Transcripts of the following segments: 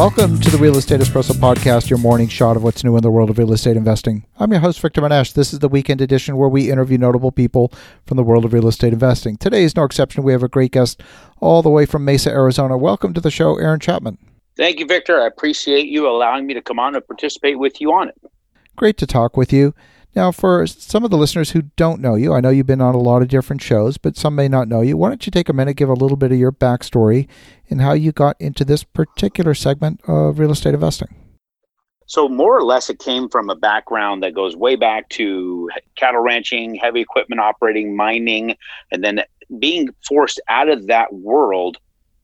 Welcome to the Real Estate Espresso Podcast, your morning shot of what's new in the world of real estate investing. I'm your host, Victor Menasce. This is the weekend edition where we interview notable people from the world of real estate investing. Today is no exception. We have a great guest all the way from Mesa, Arizona. Welcome to the show, Aaron Chapman. Thank you, Victor. I appreciate you allowing me to come on and participate with you on it. Great to talk with you. Now, for some of the listeners who don't know you, I know you've been on a lot of different shows, but some may not know you. Why don't you take a minute, give a little bit of your backstory and how you got into this particular segment of real estate investing? So, more or less, it came from a background that goes way back to cattle ranching, heavy equipment operating, mining, and then being forced out of that world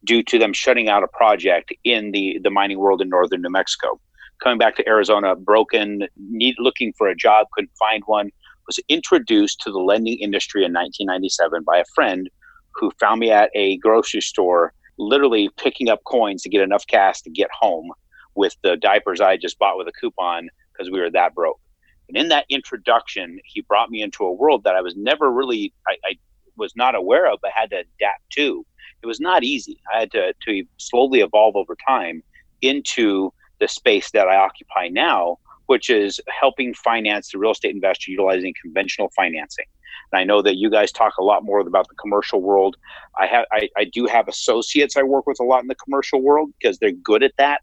due to them shutting out a project in the, the mining world in northern New Mexico coming back to Arizona, broken, need looking for a job, couldn't find one. Was introduced to the lending industry in 1997 by a friend who found me at a grocery store, literally picking up coins to get enough cash to get home with the diapers I just bought with a coupon because we were that broke. And in that introduction, he brought me into a world that I was never really, I, I was not aware of, but had to adapt to. It was not easy. I had to, to slowly evolve over time into the space that I occupy now, which is helping finance the real estate investor utilizing conventional financing. And I know that you guys talk a lot more about the commercial world. I have I, I do have associates I work with a lot in the commercial world because they're good at that.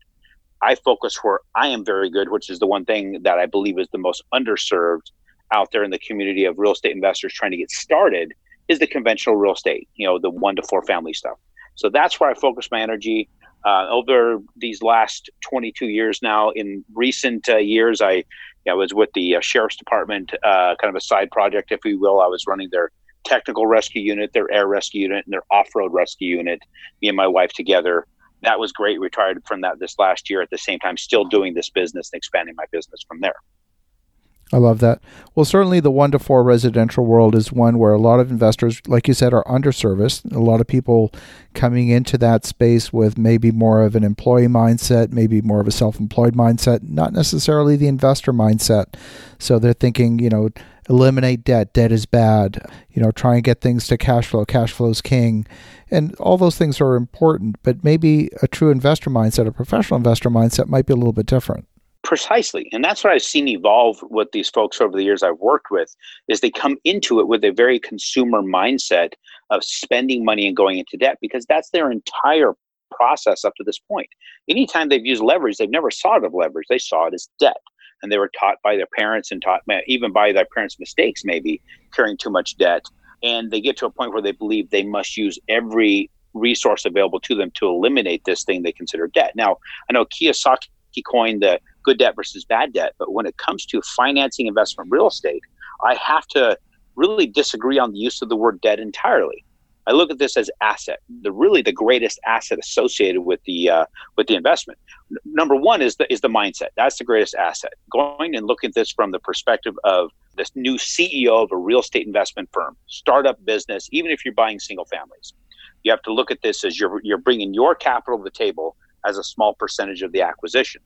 I focus where I am very good, which is the one thing that I believe is the most underserved out there in the community of real estate investors trying to get started is the conventional real estate, you know, the one to four family stuff. So that's where I focus my energy uh, over these last 22 years now. In recent uh, years, I, was with the uh, sheriff's department, uh, kind of a side project, if you will. I was running their technical rescue unit, their air rescue unit, and their off-road rescue unit. Me and my wife together. That was great. Retired from that this last year. At the same time, still doing this business and expanding my business from there. I love that. Well, certainly the one to four residential world is one where a lot of investors, like you said, are underserviced. A lot of people coming into that space with maybe more of an employee mindset, maybe more of a self employed mindset, not necessarily the investor mindset. So they're thinking, you know, eliminate debt, debt is bad, you know, try and get things to cash flow, cash flow is king. And all those things are important, but maybe a true investor mindset, a professional investor mindset might be a little bit different. Precisely. And that's what I've seen evolve with these folks over the years I've worked with is they come into it with a very consumer mindset of spending money and going into debt because that's their entire process up to this point. Anytime they've used leverage, they've never saw it as leverage. They saw it as debt. And they were taught by their parents and taught even by their parents' mistakes, maybe carrying too much debt. And they get to a point where they believe they must use every resource available to them to eliminate this thing they consider debt. Now, I know Kiyosaki coined the good debt versus bad debt. But when it comes to financing investment real estate, I have to really disagree on the use of the word debt entirely. I look at this as asset, the really the greatest asset associated with the uh, with the investment. N- number one is the is the mindset. That's the greatest asset. Going and looking at this from the perspective of this new CEO of a real estate investment firm, startup business, even if you're buying single families, you have to look at this as you're you're bringing your capital to the table as a small percentage of the acquisition.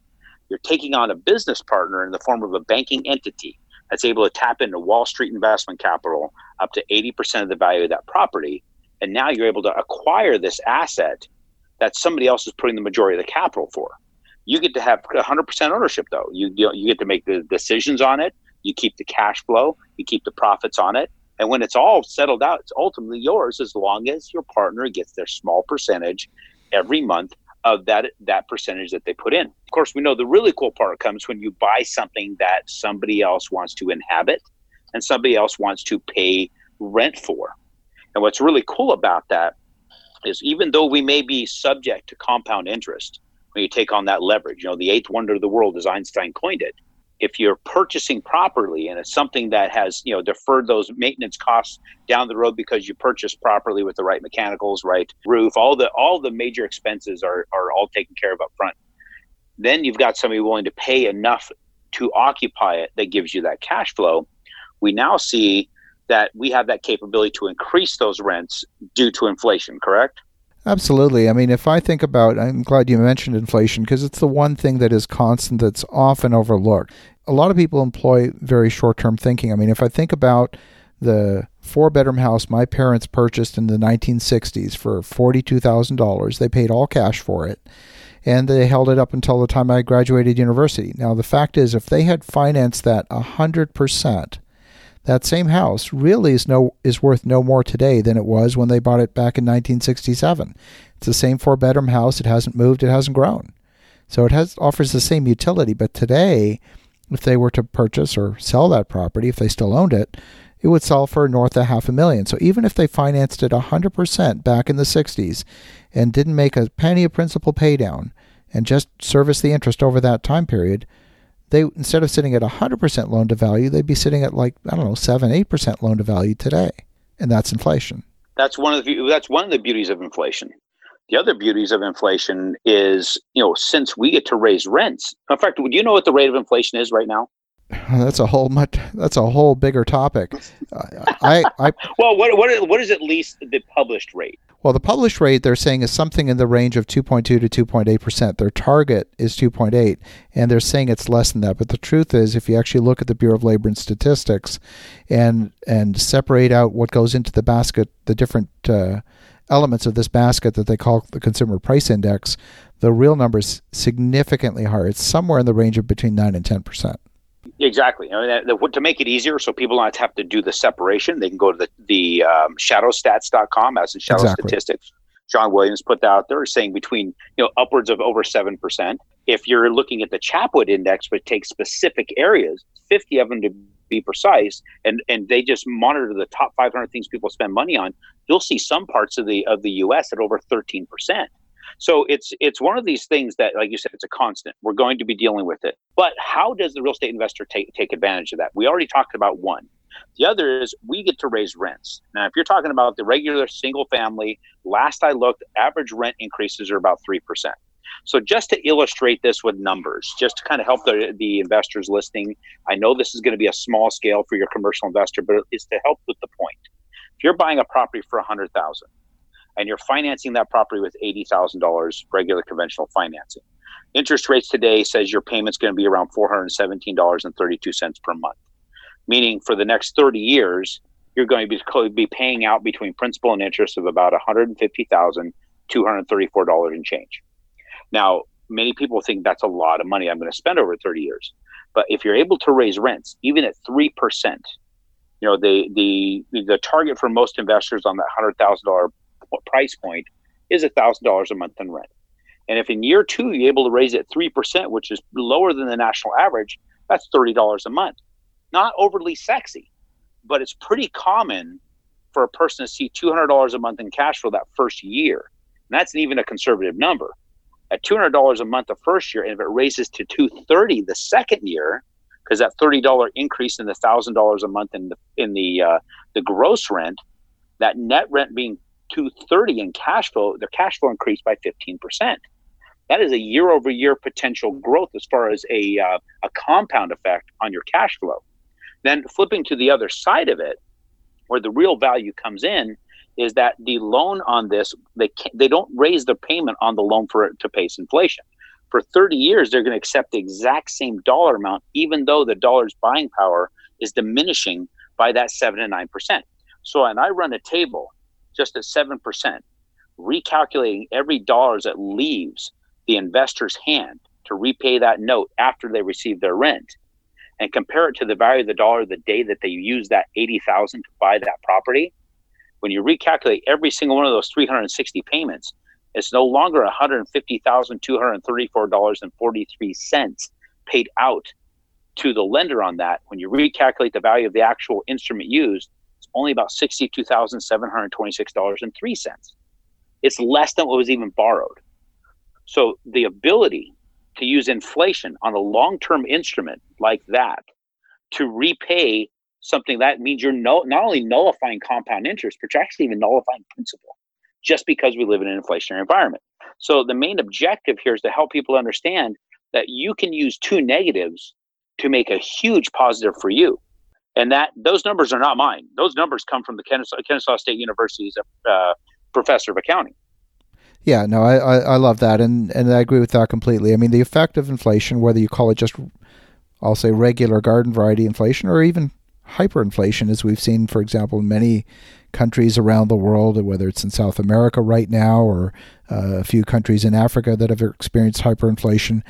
You're taking on a business partner in the form of a banking entity that's able to tap into Wall Street investment capital up to 80% of the value of that property. And now you're able to acquire this asset that somebody else is putting the majority of the capital for. You get to have 100% ownership, though. You, you get to make the decisions on it. You keep the cash flow. You keep the profits on it. And when it's all settled out, it's ultimately yours as long as your partner gets their small percentage every month of that that percentage that they put in. Of course, we know the really cool part comes when you buy something that somebody else wants to inhabit and somebody else wants to pay rent for. And what's really cool about that is even though we may be subject to compound interest when you take on that leverage, you know, the eighth wonder of the world, as Einstein coined it, if you're purchasing properly and it's something that has you know deferred those maintenance costs down the road because you purchased properly with the right mechanicals right roof all the all the major expenses are are all taken care of up front then you've got somebody willing to pay enough to occupy it that gives you that cash flow. We now see that we have that capability to increase those rents due to inflation correct Absolutely. I mean, if I think about, I'm glad you mentioned inflation because it's the one thing that is constant that's often overlooked. A lot of people employ very short term thinking. I mean, if I think about the four bedroom house my parents purchased in the 1960s for $42,000, they paid all cash for it. and they held it up until the time I graduated university. Now, the fact is, if they had financed that 100%, that same house really is no is worth no more today than it was when they bought it back in 1967. It's the same four bedroom house. It hasn't moved. It hasn't grown. So it has offers the same utility. But today, if they were to purchase or sell that property, if they still owned it, it would sell for north of half a million. So even if they financed it 100% back in the 60s and didn't make a penny of principal paydown and just service the interest over that time period, they instead of sitting at 100% loan to value, they'd be sitting at like I don't know, 7 8% loan to value today. And that's inflation. That's one of the that's one of the beauties of inflation. The other beauties of inflation is, you know, since we get to raise rents. In fact, do you know what the rate of inflation is right now? That's a whole much. That's a whole bigger topic. I, I well, what what what is at least the published rate? Well, the published rate they're saying is something in the range of 2.2 to 2.8 percent. Their target is 2.8, and they're saying it's less than that. But the truth is, if you actually look at the Bureau of Labor and Statistics, and and separate out what goes into the basket, the different uh, elements of this basket that they call the Consumer Price Index, the real number is significantly higher. It's somewhere in the range of between nine and 10 percent. Exactly. I mean, to make it easier so people don't have to do the separation, they can go to the, the um, shadowstats.com as in shadow exactly. statistics. John Williams put that out there saying between you know upwards of over seven percent. If you're looking at the Chapwood index, which takes specific areas, 50 of them to be precise, and and they just monitor the top 500 things people spend money on, you'll see some parts of the of the U.S. at over 13 percent. So it's it's one of these things that, like you said, it's a constant. We're going to be dealing with it. But how does the real estate investor take take advantage of that? We already talked about one. The other is we get to raise rents. Now, if you're talking about the regular single family, last I looked, average rent increases are about three percent. So just to illustrate this with numbers, just to kind of help the, the investors listening, I know this is going to be a small scale for your commercial investor, but it's to help with the point. If you're buying a property for a hundred thousand, and you're financing that property with $80,000 regular conventional financing. Interest rates today says your payment's going to be around $417.32 per month, meaning for the next 30 years, you're going to be, paying out between principal and interest of about $150,234 and change. Now, many people think that's a lot of money I'm going to spend over 30 years. But if you're able to raise rents, even at 3%, you know, the, the, the target for most investors on that $100,000 price point is $1,000 a month in rent. And if in year two you're able to raise it 3%, which is lower than the national average, that's $30 a month. Not overly sexy, but it's pretty common for a person to see $200 a month in cash flow that first year. And that's even a conservative number. At $200 a month the first year, and if it raises to 230 the second year, because that $30 increase in the $1,000 a month in the, in the, uh, the gross rent, that net rent being 230 in cash flow, their cash flow increased by 15%. That is a year over year potential growth as far as a, uh, a compound effect on your cash flow. Then flipping to the other side of it, where the real value comes in, is that the loan on this they they don't raise the payment on the loan for it to pace inflation. For 30 years, they're going to accept the exact same dollar amount, even though the dollar's buying power is diminishing by that seven to nine percent. So, and I run a table just at 7%, recalculating every dollar that leaves the investor's hand to repay that note after they receive their rent and compare it to the value of the dollar the day that they use that 80,000 to buy that property. When you recalculate every single one of those 360 payments it's no longer $150,234.43 paid out to the lender on that. When you recalculate the value of the actual instrument used only about $62,726.03. It's less than what was even borrowed. So the ability to use inflation on a long term instrument like that to repay something that means you're no, not only nullifying compound interest, but you're actually even nullifying principal just because we live in an inflationary environment. So the main objective here is to help people understand that you can use two negatives to make a huge positive for you and that those numbers are not mine. Those numbers come from the Kennesaw, Kennesaw State University's uh, professor of accounting. Yeah, no, I, I, I love that, and and I agree with that completely. I mean, the effect of inflation, whether you call it just, I'll say regular garden variety inflation, or even hyperinflation, as we've seen, for example, in many countries around the world, whether it's in South America right now or uh, a few countries in Africa that have experienced hyperinflation.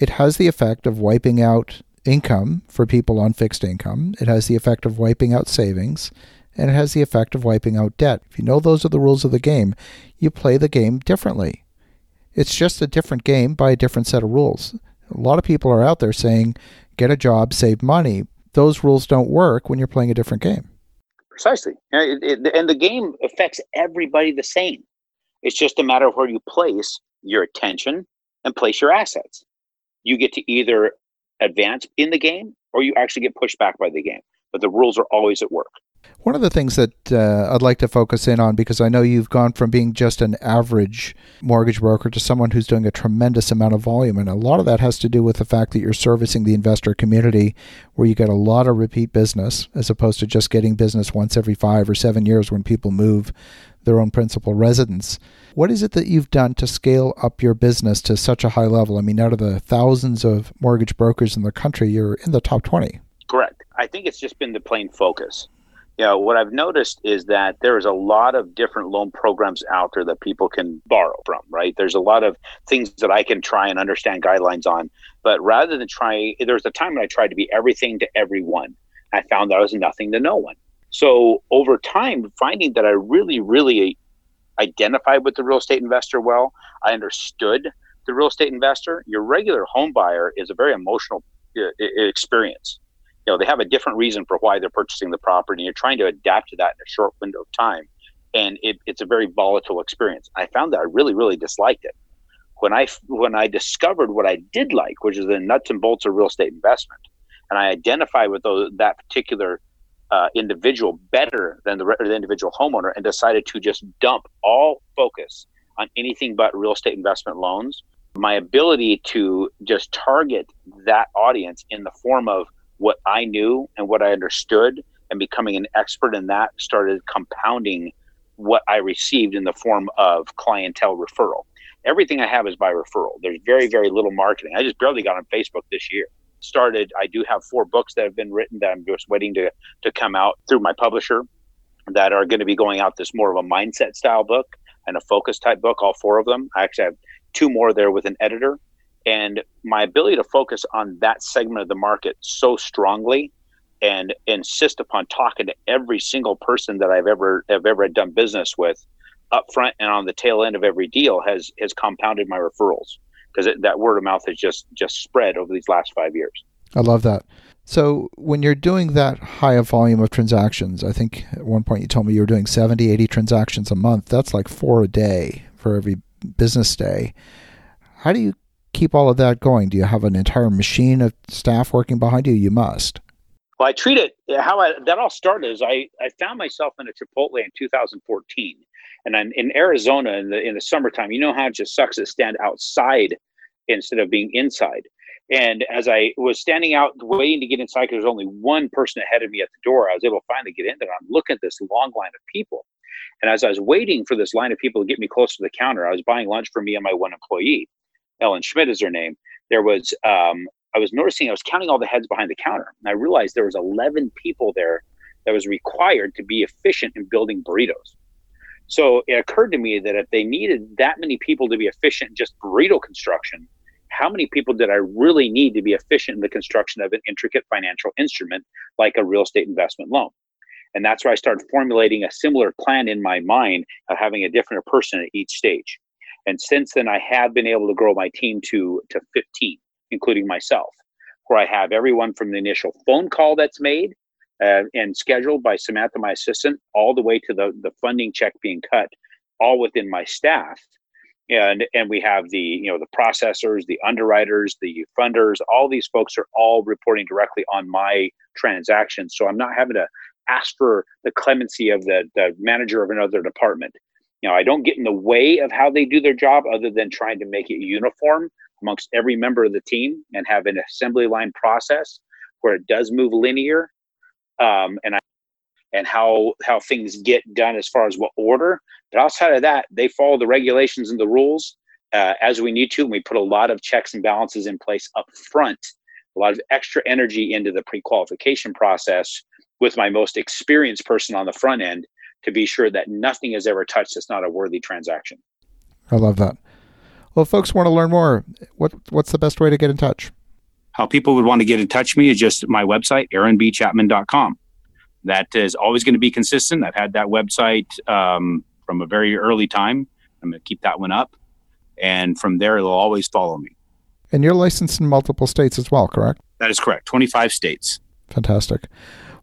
It has the effect of wiping out income for people on fixed income. It has the effect of wiping out savings, and it has the effect of wiping out debt. If you know those are the rules of the game, you play the game differently. It's just a different game by a different set of rules. A lot of people are out there saying, get a job, save money. Those rules don't work when you're playing a different game. Precisely. And, it, and the game affects everybody the same. It's just a matter of where you place your attention and place your assets. You get to either advance in the game or you actually get pushed back by the game. But the rules are always at work. One of the things that uh, I'd like to focus in on, because I know you've gone from being just an average mortgage broker to someone who's doing a tremendous amount of volume. And a lot of that has to do with the fact that you're servicing the investor community, where you get a lot of repeat business, as opposed to just getting business once every five or seven years when people move their own principal residence. What is it that you've done to scale up your business to such a high level? I mean, out of the thousands of mortgage brokers in the country, you're in the top 20. Correct. I think it's just been the plain focus you know, what I've noticed is that there's a lot of different loan programs out there that people can borrow from, right? There's a lot of things that I can try and understand guidelines on. But rather than try, there was a time when I tried to be everything to everyone. I found that I was nothing to no one. So over time, finding that I really, really identified with the real estate investor well, I understood the real estate investor. Your regular home buyer is a very emotional uh, experience you know they have a different reason for why they're purchasing the property and you're trying to adapt to that in a short window of time and it, it's a very volatile experience i found that i really really disliked it when i when i discovered what i did like which is the nuts and bolts of real estate investment and i identified with those, that particular uh, individual better than the, the individual homeowner and decided to just dump all focus on anything but real estate investment loans my ability to just target that audience in the form of what I knew and what I understood and becoming an expert in that started compounding what I received in the form of clientele referral. Everything I have is by referral. There's very, very little marketing. I just barely got on Facebook this year. Started, I do have four books that have been written that I'm just waiting to, to come out through my publisher that are going to be going out this more of a mindset style book and a focus type book, all four of them. I actually have two more there with an editor and my ability to focus on that segment of the market so strongly and insist upon talking to every single person that I've ever have ever done business with up front and on the tail end of every deal has has compounded my referrals because that word of mouth has just just spread over these last 5 years. I love that. So when you're doing that high volume of transactions, I think at one point you told me you were doing 70, 80 transactions a month. That's like 4 a day for every business day. How do you keep all of that going? Do you have an entire machine of staff working behind you? You must. Well, I treat it how I, that all started is I, I found myself in a Chipotle in 2014, and I'm in Arizona in the in the summertime. You know how it just sucks to stand outside instead of being inside. And as I was standing out waiting to get inside, because there's only one person ahead of me at the door, I was able to finally get in there. I'm looking at this long line of people. And as I was waiting for this line of people to get me close to the counter, I was buying lunch for me and my one employee. Ellen Schmidt is her name. There was um, I was noticing I was counting all the heads behind the counter, and I realized there was 11 people there that was required to be efficient in building burritos. So it occurred to me that if they needed that many people to be efficient in just burrito construction, how many people did I really need to be efficient in the construction of an intricate financial instrument like a real estate investment loan? And that's where I started formulating a similar plan in my mind of having a different person at each stage. And since then, I have been able to grow my team to to 15, including myself, where I have everyone from the initial phone call that's made uh, and scheduled by Samantha, my assistant, all the way to the the funding check being cut, all within my staff. And and we have the you know the processors, the underwriters, the funders. All these folks are all reporting directly on my transactions, so I'm not having to ask for the clemency of the, the manager of another department you know, I don't get in the way of how they do their job other than trying to make it uniform amongst every member of the team and have an assembly line process where it does move linear. Um, and I, and how how things get done as far as what order. But outside of that, they follow the regulations and the rules uh, as we need to. And we put a lot of checks and balances in place up front, a lot of extra energy into the pre-qualification process with my most experienced person on the front end to be sure that nothing is ever touched that's not a worthy transaction. I love that. Well, folks want to learn more, what what's the best way to get in touch? How people would want to get in touch with me is just my website, aaronbchapman.com. That is always going to be consistent. I've had that website um, from a very early time. I'm going to keep that one up. And from there, it'll always follow me. And you're licensed in multiple states as well, correct? That is correct. 25 states. Fantastic.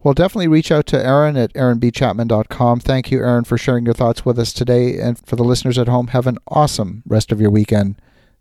Well, definitely reach out to Aaron at aaronbchapman.com. Thank you, Aaron, for sharing your thoughts with us today. And for the listeners at home, have an awesome rest of your weekend.